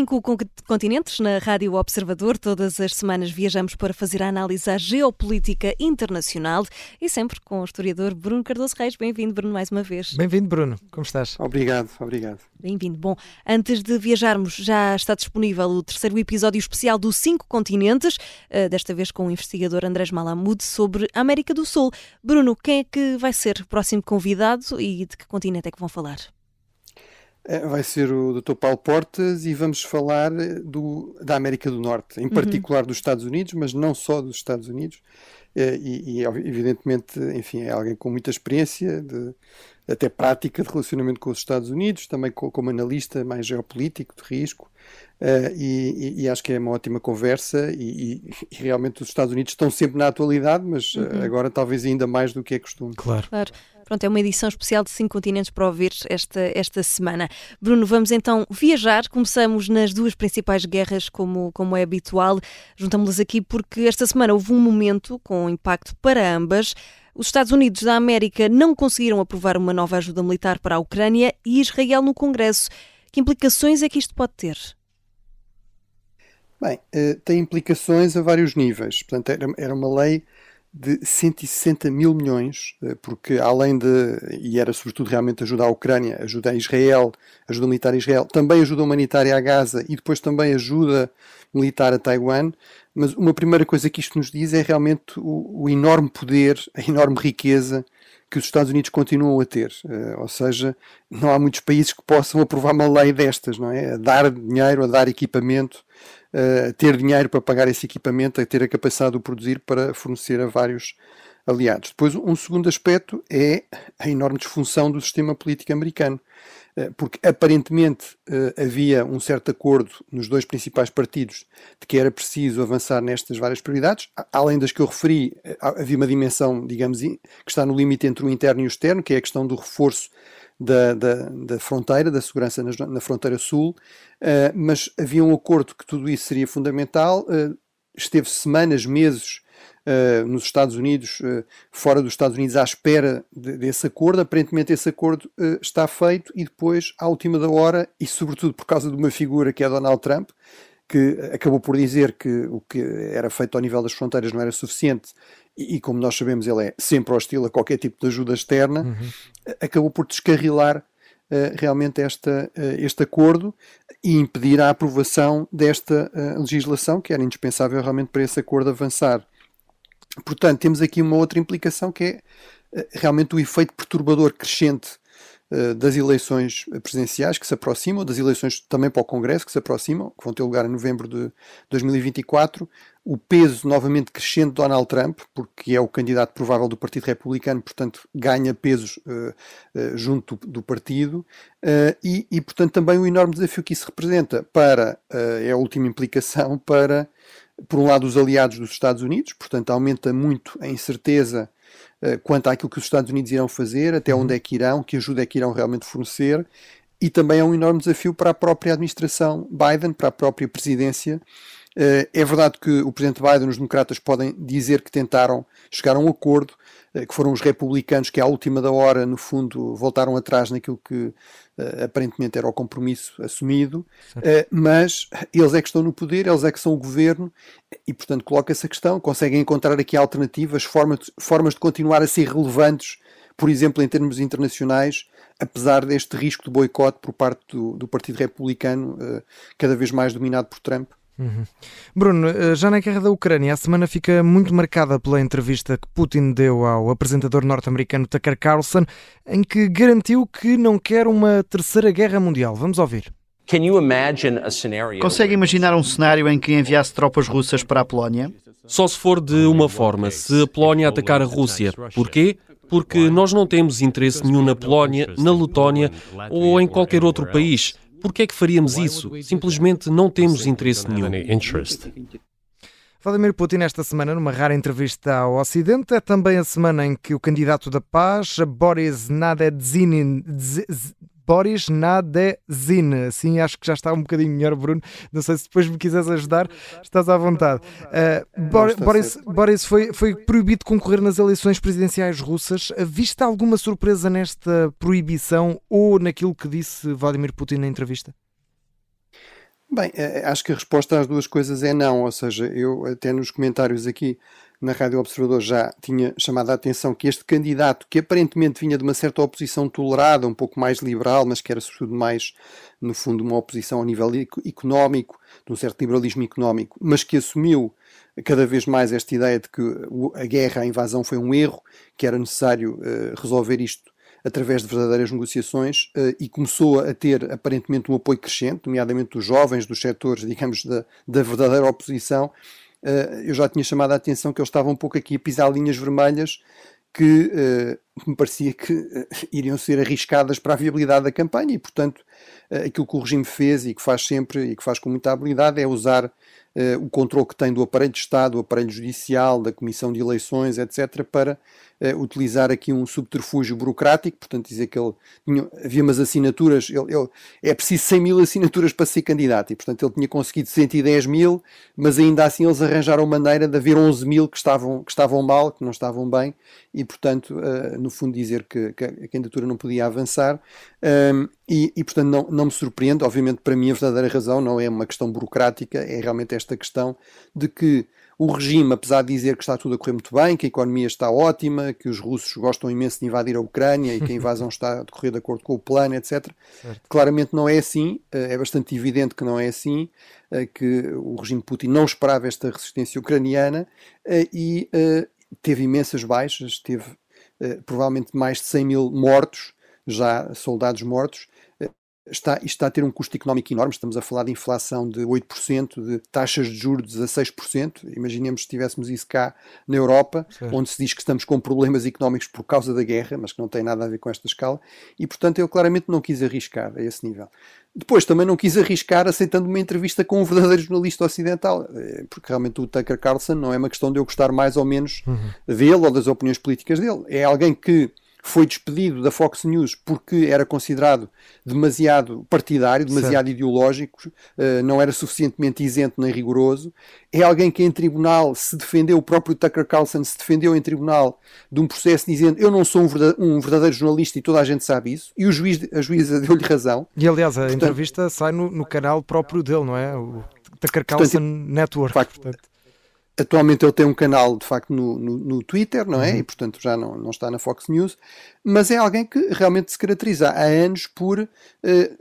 cinco continentes na Rádio Observador. Todas as semanas viajamos para fazer a análise à geopolítica internacional e sempre com o historiador Bruno Cardoso Reis. Bem-vindo, Bruno, mais uma vez. Bem-vindo, Bruno. Como estás? Obrigado, obrigado. Bem-vindo. Bom, antes de viajarmos, já está disponível o terceiro episódio especial dos cinco continentes, eh, desta vez com o investigador Andrés Malamud sobre a América do Sul. Bruno, quem é que vai ser o próximo convidado e de que continente é que vão falar? É, vai ser o Dr. Paulo Portas e vamos falar eh, do, da América do Norte, em uhum. particular dos Estados Unidos, mas não só dos Estados Unidos. É, e, e, evidentemente, enfim, é alguém com muita experiência, de, até prática de relacionamento com os Estados Unidos, também como analista mais geopolítico de risco. Uh, e, e, acho que é uma ótima conversa e, e, realmente os Estados Unidos estão sempre na atualidade, mas uhum. agora talvez ainda mais do que é costume. Claro. claro. Pronto, é uma edição especial de cinco continentes para ouvir esta, esta semana. Bruno, vamos então viajar. Começamos nas duas principais guerras, como, como é habitual. Juntamos-las aqui porque esta semana houve um momento com impacto para ambas. Os Estados Unidos da América não conseguiram aprovar uma nova ajuda militar para a Ucrânia e Israel no Congresso. Que implicações é que isto pode ter? Bem, eh, tem implicações a vários níveis. Portanto, era, era uma lei de 160 mil milhões, eh, porque além de, e era sobretudo realmente ajuda à Ucrânia, ajuda a Israel, ajuda militar a Israel, também ajuda humanitária a Gaza e depois também ajuda militar a Taiwan. Mas uma primeira coisa que isto nos diz é realmente o, o enorme poder, a enorme riqueza que os Estados Unidos continuam a ter. Uh, ou seja, não há muitos países que possam aprovar uma lei destas, não é? A dar dinheiro, a dar equipamento uh, ter dinheiro para pagar esse equipamento, a ter a capacidade de o produzir para fornecer a vários aliados. Depois, um segundo aspecto é a enorme disfunção do sistema político americano, uh, porque aparentemente uh, havia um certo acordo nos dois principais partidos de que era preciso avançar nestas várias prioridades, além das que eu referi, havia uma dimensão, digamos, que está no limite entre o interno e o externo, que é a questão do reforço da, da, da fronteira, da segurança na, na fronteira sul, uh, mas havia um acordo que tudo isso seria fundamental. Uh, esteve semanas, meses uh, nos Estados Unidos, fora dos Estados Unidos, à espera de, desse acordo. Aparentemente, esse acordo está feito e depois, à última da hora, e sobretudo por causa de uma figura que é Donald Trump, que acabou por dizer que o que era feito ao nível das fronteiras não era suficiente e, e, como nós sabemos, ele é sempre hostil a qualquer tipo de ajuda externa, uhum. acabou por descarrilar uh, realmente esta, uh, este acordo e impedir a aprovação desta uh, legislação, que era indispensável realmente para esse acordo avançar. Portanto, temos aqui uma outra implicação que é realmente o efeito perturbador crescente eh, das eleições presidenciais que se aproximam, das eleições também para o Congresso que se aproximam, que vão ter lugar em novembro de 2024, o peso novamente crescente de Donald Trump, porque é o candidato provável do Partido Republicano, portanto ganha pesos uh, uh, junto do, do partido, uh, e, e, portanto também o enorme desafio que isso representa para, é a última implicação, para, por um lado, os aliados dos Estados Unidos, portanto aumenta muito a incerteza quanto àquilo que os Estados Unidos irão fazer, até onde é que irão, que ajuda é que irão realmente fornecer, e também é um enorme desafio para a própria administração Biden, para a própria presidência. Eh, é verdade que o presidente Biden e os democratas podem dizer que tentaram chegar a um acordo, eh, que foram os republicanos que, à última da hora, no fundo, voltaram atrás naquilo que uh, aparentemente era o compromisso assumido, uh, mas eles é que estão no poder, eles é que são o governo, e, portanto, coloca essa questão, conseguem encontrar aqui alternativas, formas, formas de continuar a ser relevantes, por exemplo, em termos internacionais, apesar deste risco de boicote por parte do, do Partido Republicano, cada vez mais dominado por Trump. Uhum. Bruno, eh, já na guerra da Ucrânia, a semana fica muito marcada pela entrevista que Putin deu ao apresentador norte-americano Tucker Carlson, em que garantiu que não quer uma terceira guerra mundial. Vamos ouvir. Consegue imaginar um cenário em que enviasse tropas russas para a Polónia? Só se for de uma forma, se a Polónia atacar a Rússia. Porquê? Porque nós não temos interesse nenhum na Polónia, na Letónia ou em qualquer outro país. Por que é que faríamos isso? Simplesmente não temos interesse nenhum. Vladimir Putin, esta semana, numa rara entrevista ao Ocidente, é também a semana em que o candidato da paz, Boris Nadezhinin, Boris Nadezhine. Assim, acho que já está um bocadinho melhor, Bruno. Não sei se depois me quiseres ajudar, estás à vontade. Uh, Boris, Boris foi, foi proibido de concorrer nas eleições presidenciais russas. Viste alguma surpresa nesta proibição ou naquilo que disse Vladimir Putin na entrevista? Bem, eh, acho que a resposta às duas coisas é não, ou seja, eu até nos comentários aqui na Rádio Observador já tinha chamado a atenção que este candidato, que aparentemente vinha de uma certa oposição tolerada, um pouco mais liberal, mas que era sobretudo mais, no fundo, uma oposição ao nível económico, de um certo liberalismo económico, mas que assumiu cada vez mais esta ideia de que a guerra, a invasão foi um erro, que era necessário uh, resolver isto através de verdadeiras negociações uh, e começou a ter aparentemente um apoio crescente, nomeadamente dos jovens, dos setores, digamos, da, da verdadeira oposição. Uh, eu já tinha chamado a atenção que eles estavam um pouco aqui a pisar linhas vermelhas que me parecia que iriam ser arriscadas para a viabilidade da campanha e, portanto, aquilo que o regime fez e que faz sempre e que faz com muita habilidade é usar uh, o controle que tem do aparelho de Estado, do aparelho judicial, da Comissão de Eleições, etc., para uh, utilizar aqui um subterfúgio burocrático, portanto, dizer que ele tinha, havia umas assinaturas, ele, ele, é preciso 100 mil assinaturas para ser candidato, e portanto ele tinha conseguido 110 mil, mas ainda assim eles arranjaram maneira de haver 11 mil que estavam, que estavam mal, que não estavam bem, e portanto, uh, no fundo, dizer que, que, a candidatura não podia avançar. Um, e, e, portanto, não, não me surpreende. Obviamente, para mim, a verdadeira razão não é uma questão burocrática, é realmente esta questão de que o regime, apesar de dizer que está tudo a correr muito bem, que a economia está ótima, que os russos gostam imenso de invadir a Ucrânia e que a invasão está a decorrer de acordo com o plano, etc., certo. claramente não é assim. Eh, é bastante evidente que não é assim, eh, que o regime Putin não esperava esta resistência ucraniana eh, e teve imensas baixas, teve provavelmente mais de 100 mil mortos, já soldados mortos, está, isto está a ter um custo económico enorme. Estamos a falar de inflação de 8%, de taxas de juros de 16%. Imaginemos se tivéssemos isso cá na Europa, certo. onde se diz que estamos com problemas económicos por causa da guerra, mas que não tem nada a ver com esta escala. E, portanto, eu claramente não quis arriscar a esse nível. Depois também não quis arriscar aceitando uma entrevista com um verdadeiro jornalista ocidental, eh, porque realmente o Tucker Carlson não é uma questão de eu gostar mais ou menos uhum. dele ou das opiniões políticas dele. É alguém que foi despedido da Fox News porque era considerado demasiado partidário, demasiado certo. ideológico, uh, não era suficientemente isento nem rigoroso. É alguém que em tribunal se defendeu, o próprio Tucker Carlson se defendeu em tribunal de um processo dizendo eu não sou um verdadeiro, um verdadeiro jornalista e toda a gente sabe isso, e o juiz, a juíza deu-lhe razão. E aliás, a portanto, entrevista sai no, no, canal próprio dele, não é? O Tucker Carlson portanto, Network. Facto, portanto. Atualmente ele tem um canal, de facto, no, no, no Twitter, não é? Uhum. E, portanto, já não, não está na Fox News. Mas é alguém que realmente se caracteriza há anos por uh,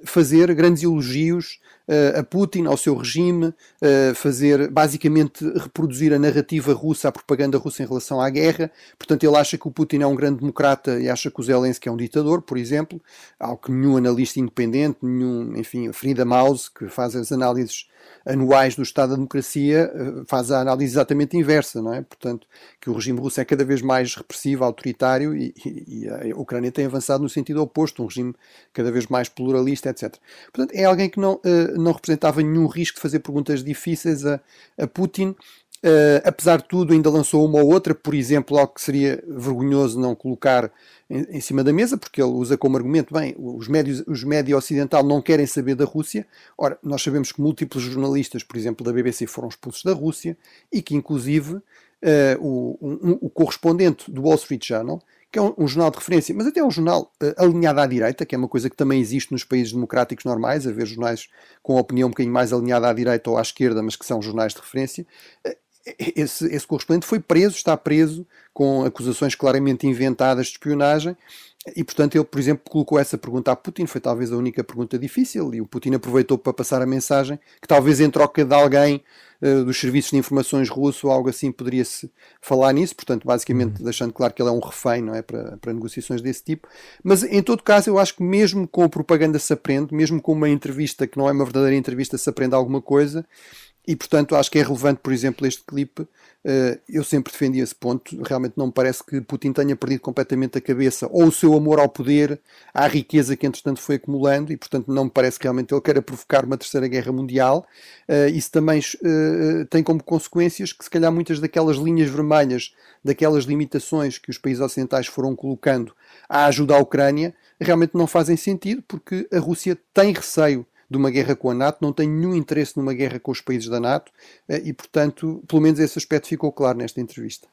fazer grandes elogios uh, a Putin, ao seu regime, uh, fazer, basicamente, reproduzir a narrativa russa, a propaganda russa em relação à guerra. Portanto, ele acha que o Putin é um grande democrata e acha que o Zelensky é um ditador, por exemplo. Algo que nenhum analista independente, nenhum, enfim, Frida Mouse, que faz as análises anuais do Estado da Democracia faz a análise exatamente inversa, não é? Portanto, que o regime russo é cada vez mais repressivo, autoritário e, e, e a Ucrânia tem avançado no sentido oposto, um regime cada vez mais pluralista, etc. Portanto, é alguém que não, uh, não representava nenhum risco de fazer perguntas difíceis a, a Putin, Uh, apesar de tudo, ainda lançou uma ou outra, por exemplo, algo que seria vergonhoso não colocar em, em, cima da mesa, porque ele usa como argumento, bem, os médios, os médios ocidental não querem saber da Rússia. Ora, nós sabemos que múltiplos jornalistas, por exemplo, da BBC foram expulsos da Rússia e que, inclusive, uh, o, um, o correspondente do Wall Street Journal, que é um, um, jornal de referência, mas até um jornal uh, alinhado à direita, que é uma coisa que também existe nos países democráticos normais, haver jornais com opinião um bocadinho mais alinhada à direita ou à esquerda, mas que são jornais de referência. Uh, esse, esse correspondente foi preso, está preso, com acusações claramente inventadas de espionagem. E, portanto, ele, por exemplo, colocou essa pergunta a Putin, foi talvez a única pergunta difícil, e o Putin aproveitou para passar a mensagem que talvez em troca de alguém uh, dos serviços de informações russo ou algo assim poderia-se falar nisso, portanto, basicamente uhum. deixando claro que ele é um refém, não é, para, para negociações desse tipo. Mas, em todo caso, eu acho que mesmo com a propaganda se aprende, mesmo com uma entrevista que não é uma verdadeira entrevista se aprende alguma coisa, e, portanto, acho que é relevante, por exemplo, este clipe. Uh, eu sempre defendi esse ponto. Realmente não me parece que Putin tenha perdido completamente a cabeça ou o seu amor ao poder, à riqueza que, entretanto, foi acumulando, e, portanto, não me parece que realmente ele queira provocar uma terceira guerra mundial. Uh, isso também uh, tem como consequências que, se calhar, muitas daquelas linhas vermelhas, daquelas limitações que os países ocidentais foram colocando à ajuda à Ucrânia, realmente não fazem sentido, porque a Rússia tem receio de uma guerra com a NATO, não tem nenhum interesse numa guerra com os países da NATO eh, e, portanto, pelo menos esse aspecto ficou claro nesta entrevista.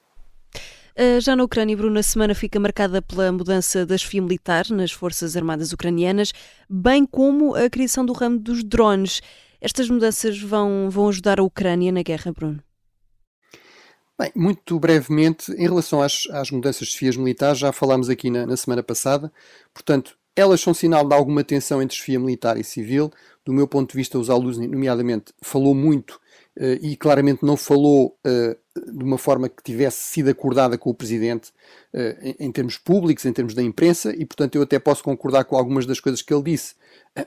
Eh, já na Ucrânia, Bruno, a semana fica marcada pela mudança das FIA militar nas Forças Armadas Ucranianas, bem como a criação do ramo dos drones. Estas mudanças vão, vão ajudar a Ucrânia na guerra, Bruno? Bem, muito brevemente, em relação às, às mudanças de FIAs militares, já falámos aqui na, na, semana passada, portanto, elas são sinal de alguma tensão entre FIA militar e civil. Do meu ponto de vista, os alunos, nomeadamente, falou muito uh, e claramente não falou uh, de uma forma que tivesse sido acordada com o Presidente uh, em, em, termos públicos, em termos da imprensa, e portanto eu até posso concordar com algumas das coisas que ele disse,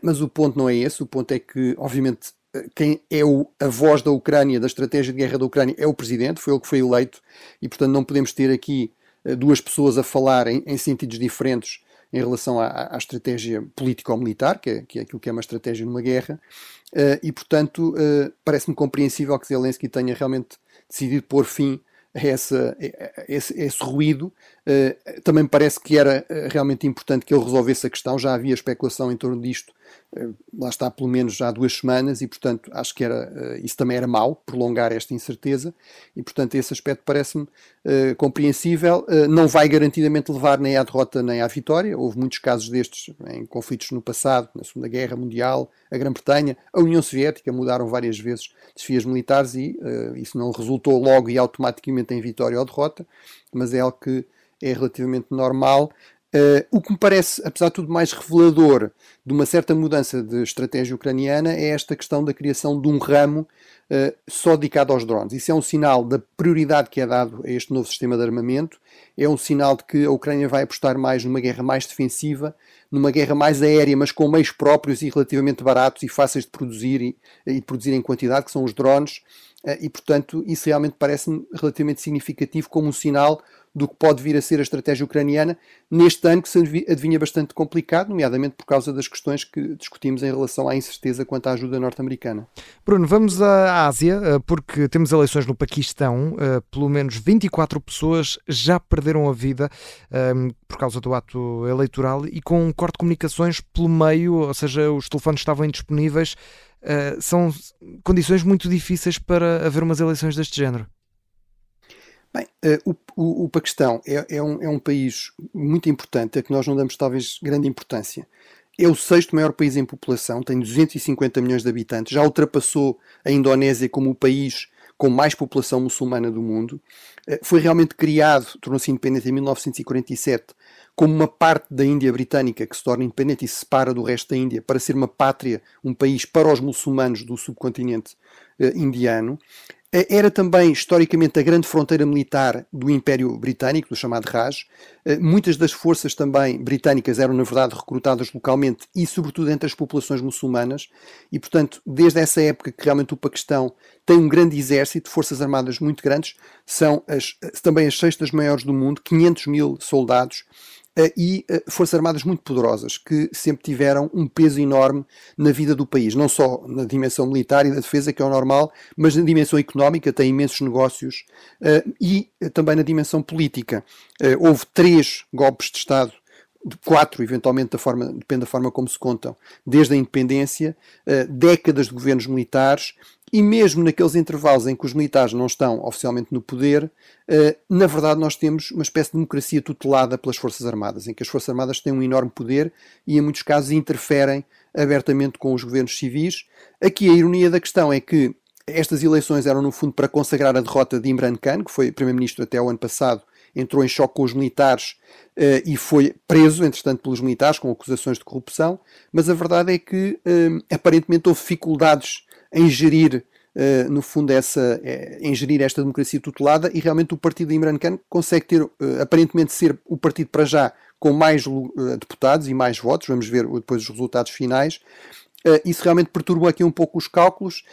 mas o ponto não é esse, o ponto é que, obviamente, quem é o, a voz da Ucrânia, da estratégia de guerra da Ucrânia, é o presidente, foi ele que foi eleito, e portanto não podemos ter aqui duas pessoas a falar em, em, sentidos diferentes em relação à, à estratégia político-militar, que, é, que é aquilo que é uma estratégia numa guerra, uh, e portanto uh, parece-me compreensível que Zelensky tenha realmente decidido pôr fim a, essa, a esse, a esse ruído Uh, também me parece que era realmente importante que ele resolvesse a questão. Já havia especulação em torno disto, lá está, pelo menos há duas semanas, e portanto acho que era, isso também era mau, prolongar esta incerteza, e portanto esse aspecto parece-me compreensível. não vai garantidamente levar nem à derrota nem à vitória. Houve muitos casos destes em conflitos no passado, na Segunda Guerra Mundial, a Grã-Bretanha, a União Soviética, mudaram várias vezes desfias militares e isso não resultou logo e automaticamente em vitória ou derrota, mas é algo que é relativamente normal. Uh, o que me parece, apesar de tudo, mais revelador de uma certa mudança de estratégia ucraniana é esta questão da criação de um ramo uh, só dedicado aos drones. Isso é um sinal da prioridade que é dado a este novo sistema de armamento, é um sinal de que a Ucrânia vai apostar mais numa guerra mais defensiva, numa guerra mais aérea, mas com meios próprios e relativamente baratos e fáceis de produzir e, e produzir em quantidade, que são os drones, uh, e portanto isso realmente parece-me relativamente significativo como um sinal do que pode vir a ser a estratégia ucraniana neste ano que se adivinha bastante complicado, nomeadamente por causa das questões que discutimos em relação à incerteza quanto à ajuda norte-americana. Bruno, vamos à Ásia, eh, porque temos eleições no Paquistão. Eh, pelo menos 24 pessoas já perderam a vida ehm, por causa do ato eleitoral e com um corte de comunicações pelo meio, ou seja, os telefones estavam indisponíveis. Eh, são condições muito difíceis para haver umas eleições deste género. Bem, uh, o, o, Paquistão é, é, um, é, um, país muito importante, a que nós não damos talvez grande importância. É o sexto maior país em população, tem 250 milhões de habitantes, já ultrapassou a Indonésia como o país com mais população muçulmana do mundo. Uh, foi realmente criado, tornou-se independente em 1947, como uma parte da Índia britânica que se torna independente e se separa do resto da Índia para ser uma pátria, um país para os muçulmanos do subcontinente uh, indiano. Eh, era também, historicamente, a grande fronteira militar do Império Britânico, do chamado Raj. Eh, muitas das forças também britânicas eram, na verdade, recrutadas localmente e, sobretudo, entre as populações muçulmanas. E, portanto, desde essa época que realmente o Paquistão tem um grande exército, forças armadas muito grandes, são as, também as sextas maiores do mundo, 500 mil soldados eh, e eh, Forças Armadas muito poderosas, que sempre tiveram um peso enorme na vida do país, não só na dimensão militar e da defesa, que é o normal, mas na dimensão económica, tem imensos negócios, eh, e também na dimensão política. Houve três golpes de Estado quatro, eventualmente, da forma, depende da forma como se contam, desde a independência, décadas de governos militares e mesmo naqueles intervalos em que os militares não estão oficialmente no poder, eh, na verdade nós temos uma espécie de democracia tutelada pelas Forças Armadas, em que as Forças Armadas têm um enorme poder e em muitos casos interferem abertamente com os governos civis. Aqui a ironia da questão é que estas eleições eram no fundo para consagrar a derrota de Imran Khan, que foi primeiro-ministro até o ano passado, entrou em choque com os militares uh, e foi preso, entretanto, pelos militares com acusações de corrupção, mas a verdade é que uh, aparentemente houve dificuldades em gerir, uh, no fundo, essa, uh, em gerir esta democracia tutelada e realmente o partido de Imran Khan consegue ter, uh, aparentemente, ser o partido para já com mais deputados e mais votos, vamos ver depois os resultados finais. isso realmente perturba aqui um pouco os cálculos.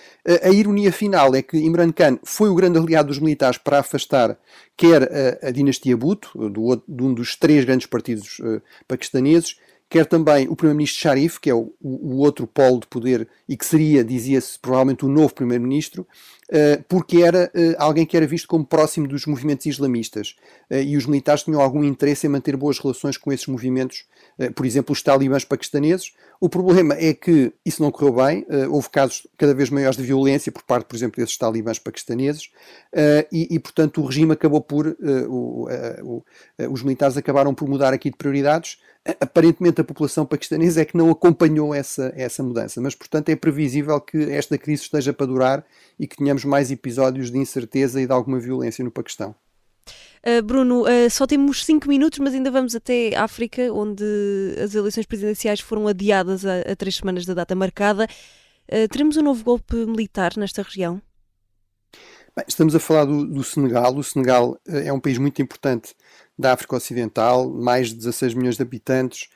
a ironia final é que Imran Khan foi o grande aliado dos militares para afastar quer a, a dinastia Bhutto, do, de um dos três grandes partidos paquistaneses, quer também o primeiro-ministro Sharif, que é o, o, outro polo de poder e que seria, dizia-se, provavelmente o novo primeiro-ministro, uh, porque era uh, alguém que era visto como próximo dos movimentos islamistas uh, e os militares tinham algum interesse em manter boas relações com esses movimentos, por exemplo, os talibãs paquistaneses. O problema é que isso não correu bem, houve casos cada vez maiores de violência por parte, por exemplo, desses talibãs paquistaneses. E, e, portanto, o regime acabou por, o, o, os militares acabaram por mudar aqui de prioridades. Aparentemente a população paquistanesa é que não acompanhou essa, essa mudança, mas portanto é previsível que esta crise esteja para durar e que tenhamos mais episódios de incerteza e de alguma violência no Paquistão. Uh, Bruno, uh, só temos cinco minutos, mas ainda vamos até África, onde as eleições presidenciais foram adiadas a, a três semanas da data marcada. Uh, teremos um novo golpe militar nesta região? Bem, estamos a falar do, do Senegal. O Senegal é um país muito importante da África Ocidental, mais de 16 milhões de habitantes,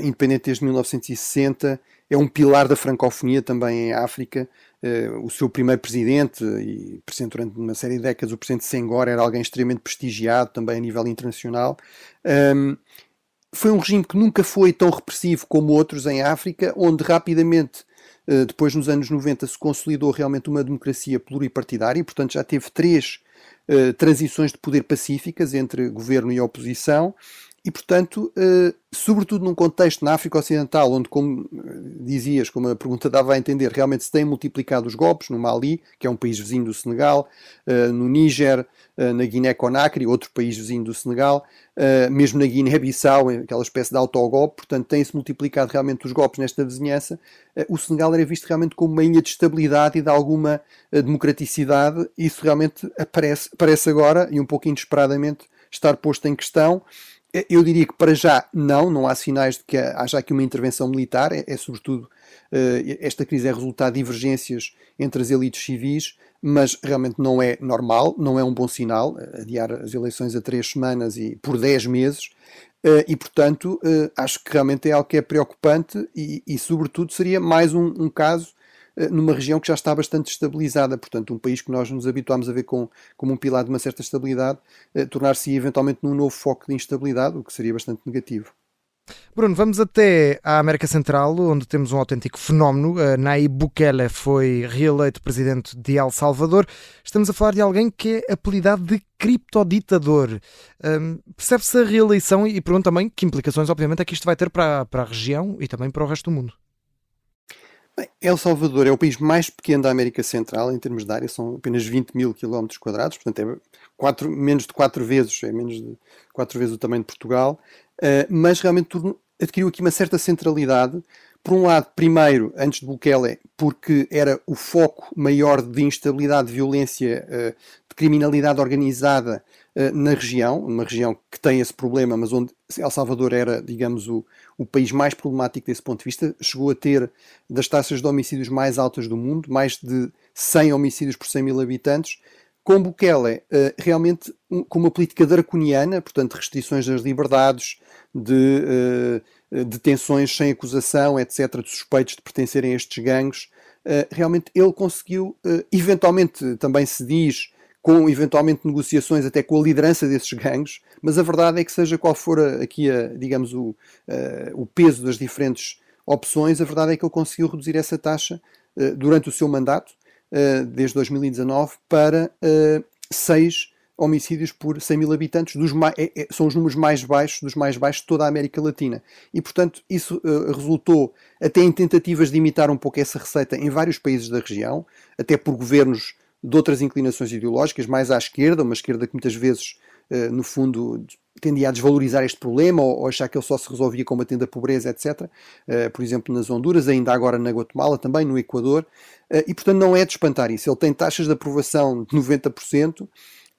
independente desde 1960, é um pilar da francofonia também em África. Uh, o seu primeiro presidente, e presidente durante uma série de décadas, o presidente Senghor, era alguém extremamente prestigiado também a nível internacional. Um, foi um regime que nunca foi tão repressivo como outros em África, onde rapidamente, uh, depois nos anos 90, se consolidou realmente uma democracia pluripartidária, e portanto já teve três uh, transições de poder pacíficas entre governo e oposição, e, portanto, uh, sobretudo num contexto na África Ocidental, onde, como eh, dizias, como a pergunta dava a entender, realmente se têm multiplicado os golpes, no Mali, que é um país vizinho do Senegal, uh, no Níger, uh, na Guiné-Conakry, outro país vizinho do Senegal, mesmo na Guiné-Bissau, aquela espécie de autogolpe, portanto, têm-se multiplicado realmente os golpes nesta vizinhança. o Senegal era visto realmente como uma ilha de estabilidade e de alguma democraticidade, isso realmente aparece, aparece agora, e um pouco inesperadamente, estar posto em questão. Eu diria que para já não, não há sinais de que haja aqui uma intervenção militar, é, é sobretudo uh, esta crise é resultado de divergências entre as elites civis, mas realmente não é normal, não é um bom sinal, adiar as eleições a três semanas e por dez meses, e portanto acho que realmente é algo que é preocupante e, e sobretudo seria mais um, um caso eh, numa região que já está bastante estabilizada. Portanto, um país que nós nos habituámos a ver com, como um pilar de uma certa estabilidade, eh, tornar-se eventualmente num novo foco de instabilidade, o que seria bastante negativo. Bruno, vamos até à América Central, onde temos um autêntico fenómeno. Uh, Nayib Bukele foi reeleito presidente de El Salvador. Estamos a falar de alguém que é apelidado de criptoditador. Um, Percebe-se a reeleição e pergunto também que implicações, obviamente, é que isto vai ter para, para a região e também para o resto do mundo. Bem, El Salvador é o país mais pequeno da América Central em termos de área, são apenas 20 mil quilómetros quadrados, portanto é quatro, menos de 4 vezes, é menos de 4 vezes o tamanho de Portugal, uh, mas realmente adquiriu aqui uma certa centralidade. Por um lado, primeiro, antes de Bukele, porque era o foco maior de instabilidade, de violência, uh, de criminalidade organizada na região, uma região que tem esse problema, mas onde El Salvador era, digamos, o, o país mais problemático desse ponto de vista, chegou a ter das taxas de homicídios mais altas do mundo, mais de 100 homicídios por 100 mil habitantes, com Bukele uh, realmente com uma política draconiana, portanto restrições das liberdades, de uh, detenções sem acusação, etc., de suspeitos de pertencerem a estes gangues, uh, realmente ele conseguiu, eventualmente também se diz, com eventualmente negociações até com a liderança desses gangues, mas a verdade é que seja qual for aqui a, digamos, o, o peso das diferentes opções, a verdade é que ele conseguiu reduzir essa taxa uh, durante o seu mandato, uh, desde 2019, para uh, 6 homicídios por 100 mil habitantes, é, é, são os números mais baixos, dos mais baixos de toda a América Latina. E, portanto, isso uh, resultou até em tentativas de imitar um pouco essa receita em vários países da região, até por governos de outras inclinações ideológicas, mais à esquerda, uma esquerda que muitas vezes, uh, no fundo, tendia a desvalorizar este problema ou, achar que ele só se resolvia combatendo a pobreza, etc. Eh, por exemplo, nas Honduras, ainda agora na Guatemala, também no Equador. e, portanto, não é de espantar isso. Ele tem taxas de aprovação de 90%.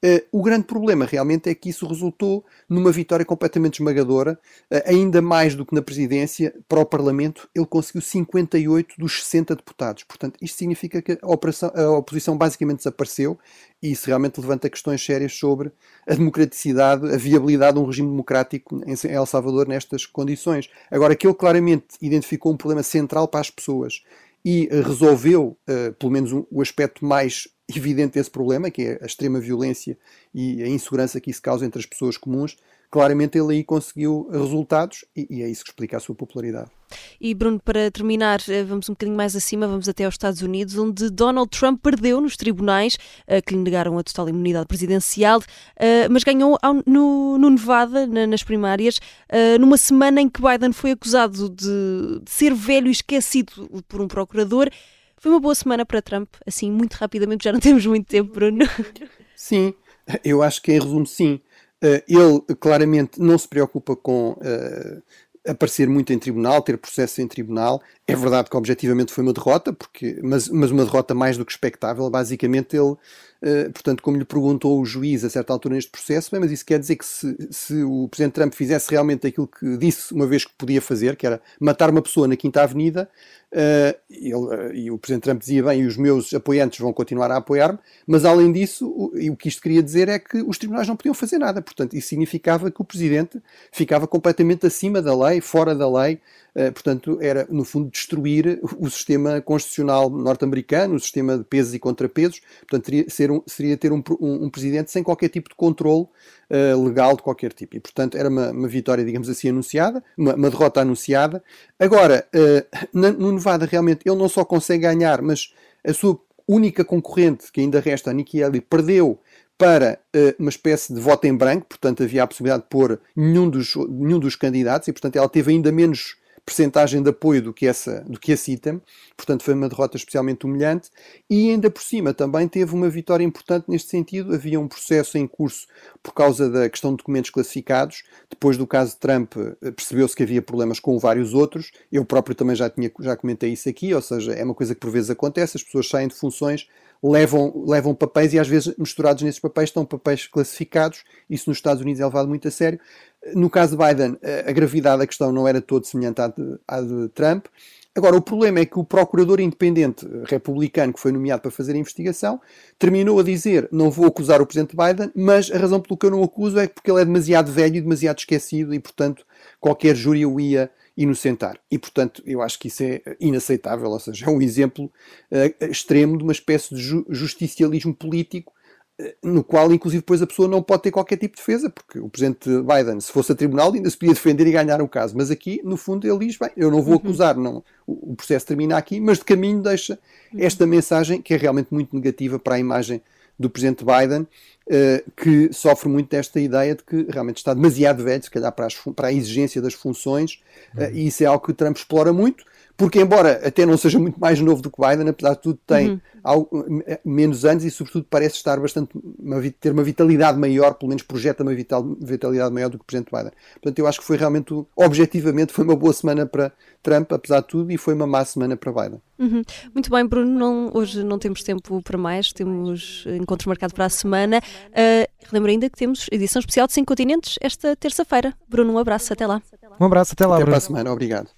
Uh, o grande problema realmente é que isso resultou numa vitória completamente esmagadora, uh, ainda mais do que na presidência, para o Parlamento, ele conseguiu 58 dos 60 deputados. Portanto, isto significa que a, operação, a oposição basicamente desapareceu e isso realmente levanta questões sérias sobre a democraticidade, a viabilidade de um regime democrático em El Salvador nestas condições. Agora, que ele claramente identificou um problema central para as pessoas e resolveu, uh, pelo menos, um, o aspecto mais evidente desse problema, que é a extrema violência e a insegurança que isso causa entre as pessoas comuns, claramente ele aí conseguiu resultados e, e é isso que explica a sua popularidade. E Bruno, para terminar, eh, vamos um bocadinho mais acima, vamos até aos Estados Unidos, onde Donald Trump perdeu nos tribunais, eh, que lhe negaram a total imunidade presidencial, eh, mas ganhou no, Nevada, nas primárias, numa semana em que Biden foi acusado de ser velho e esquecido por um procurador. Foi uma boa semana para Trump, assim, muito rapidamente, já não temos muito tempo, Bruno. Sim, eu acho que em resumo, sim. ele claramente não se preocupa com aparecer muito em tribunal, ter processo em tribunal. É verdade que objetivamente foi uma derrota, porque, mas, mas uma derrota mais do que expectável. Basicamente, ele, uh, portanto, como lhe perguntou o juiz a certa altura neste processo, bem, mas isso quer dizer que se, se o Presidente Trump fizesse realmente aquilo que disse uma vez que podia fazer, que era matar uma pessoa na Quinta Avenida, ele, uh, e o Presidente Trump dizia bem, e os meus apoiantes vão continuar a apoiar-me, mas além disso, o, o, que isto queria dizer é que os tribunais não podiam fazer nada. Portanto, isso significava que o Presidente ficava completamente acima da lei, fora da lei, portanto, era no fundo destruir o sistema constitucional norte-americano, o sistema de pesos e contrapesos. Portanto, teria, ser um, seria ter um, um, um, Presidente sem qualquer tipo de controle legal de qualquer tipo. E, portanto, era uma, uma vitória, digamos assim, anunciada, uma, uma derrota anunciada. Agora, no Nevada realmente ele não só consegue ganhar, mas a sua única concorrente que ainda resta, a Nikki Haley, perdeu para uh, uma espécie de voto em branco, portanto havia a possibilidade de pôr nenhum dos, nenhum dos candidatos e, portanto, ela teve ainda menos percentagem de apoio do que, essa, do que esse item, portanto foi uma derrota especialmente humilhante, e ainda por cima também teve uma vitória importante neste sentido, havia um processo em curso por causa da questão de documentos classificados, depois do caso de Trump eh, percebeu-se que havia problemas com vários outros, eu próprio também já, tinha, já comentei isso aqui, ou seja, é uma coisa que por vezes acontece, as pessoas saem de funções levam, levam papéis e às vezes misturados nesses papéis estão papéis classificados. Isso nos Estados Unidos é levado muito a sério. No caso de Biden, a gravidade da questão não era todo semelhante à de, à de Trump. Agora, o problema é que o procurador independente republicano que foi nomeado para fazer a investigação terminou a dizer: não vou acusar o presidente Biden, mas a razão pelo que eu não acuso é porque ele é demasiado velho e demasiado esquecido e, portanto, qualquer júri o ia inocentar. E, portanto, eu acho que isso é inaceitável, ou seja, é um exemplo uh, extremo de uma espécie de ju justicialismo político no qual, inclusive, depois a pessoa não pode ter qualquer tipo de defesa, porque o presidente Biden, se fosse a tribunal, ainda se podia defender e ganhar o caso. Mas aqui, no fundo, ele diz: bem, eu não vou uhum. acusar, não, o, processo termina aqui, mas de caminho deixa uhum. esta mensagem que é realmente muito negativa para a imagem do presidente Biden, que sofre muito desta ideia de que realmente está demasiado velho, se calhar, para, as, para a exigência das funções, uh, e isso é algo que Trump explora muito, porque embora até não seja muito mais novo do que Biden, apesar de tudo tem uhum. algo, menos anos e sobretudo parece estar bastante uma, ter uma vitalidade maior, pelo menos projeta uma vital, vitalidade maior do que o Presidente Biden. Portanto, eu acho que foi realmente, objetivamente, foi uma boa semana para Trump, apesar de tudo, e foi uma má semana para Biden. Uhum. Muito bem, Bruno, não, hoje não temos tempo para mais, temos encontros marcados para a semana. Uh, relembro ainda que temos edição especial de 5 continentes esta terça-feira. Bruno, um abraço, até lá. Um abraço, até lá, até Bruno. para a semana, obrigado.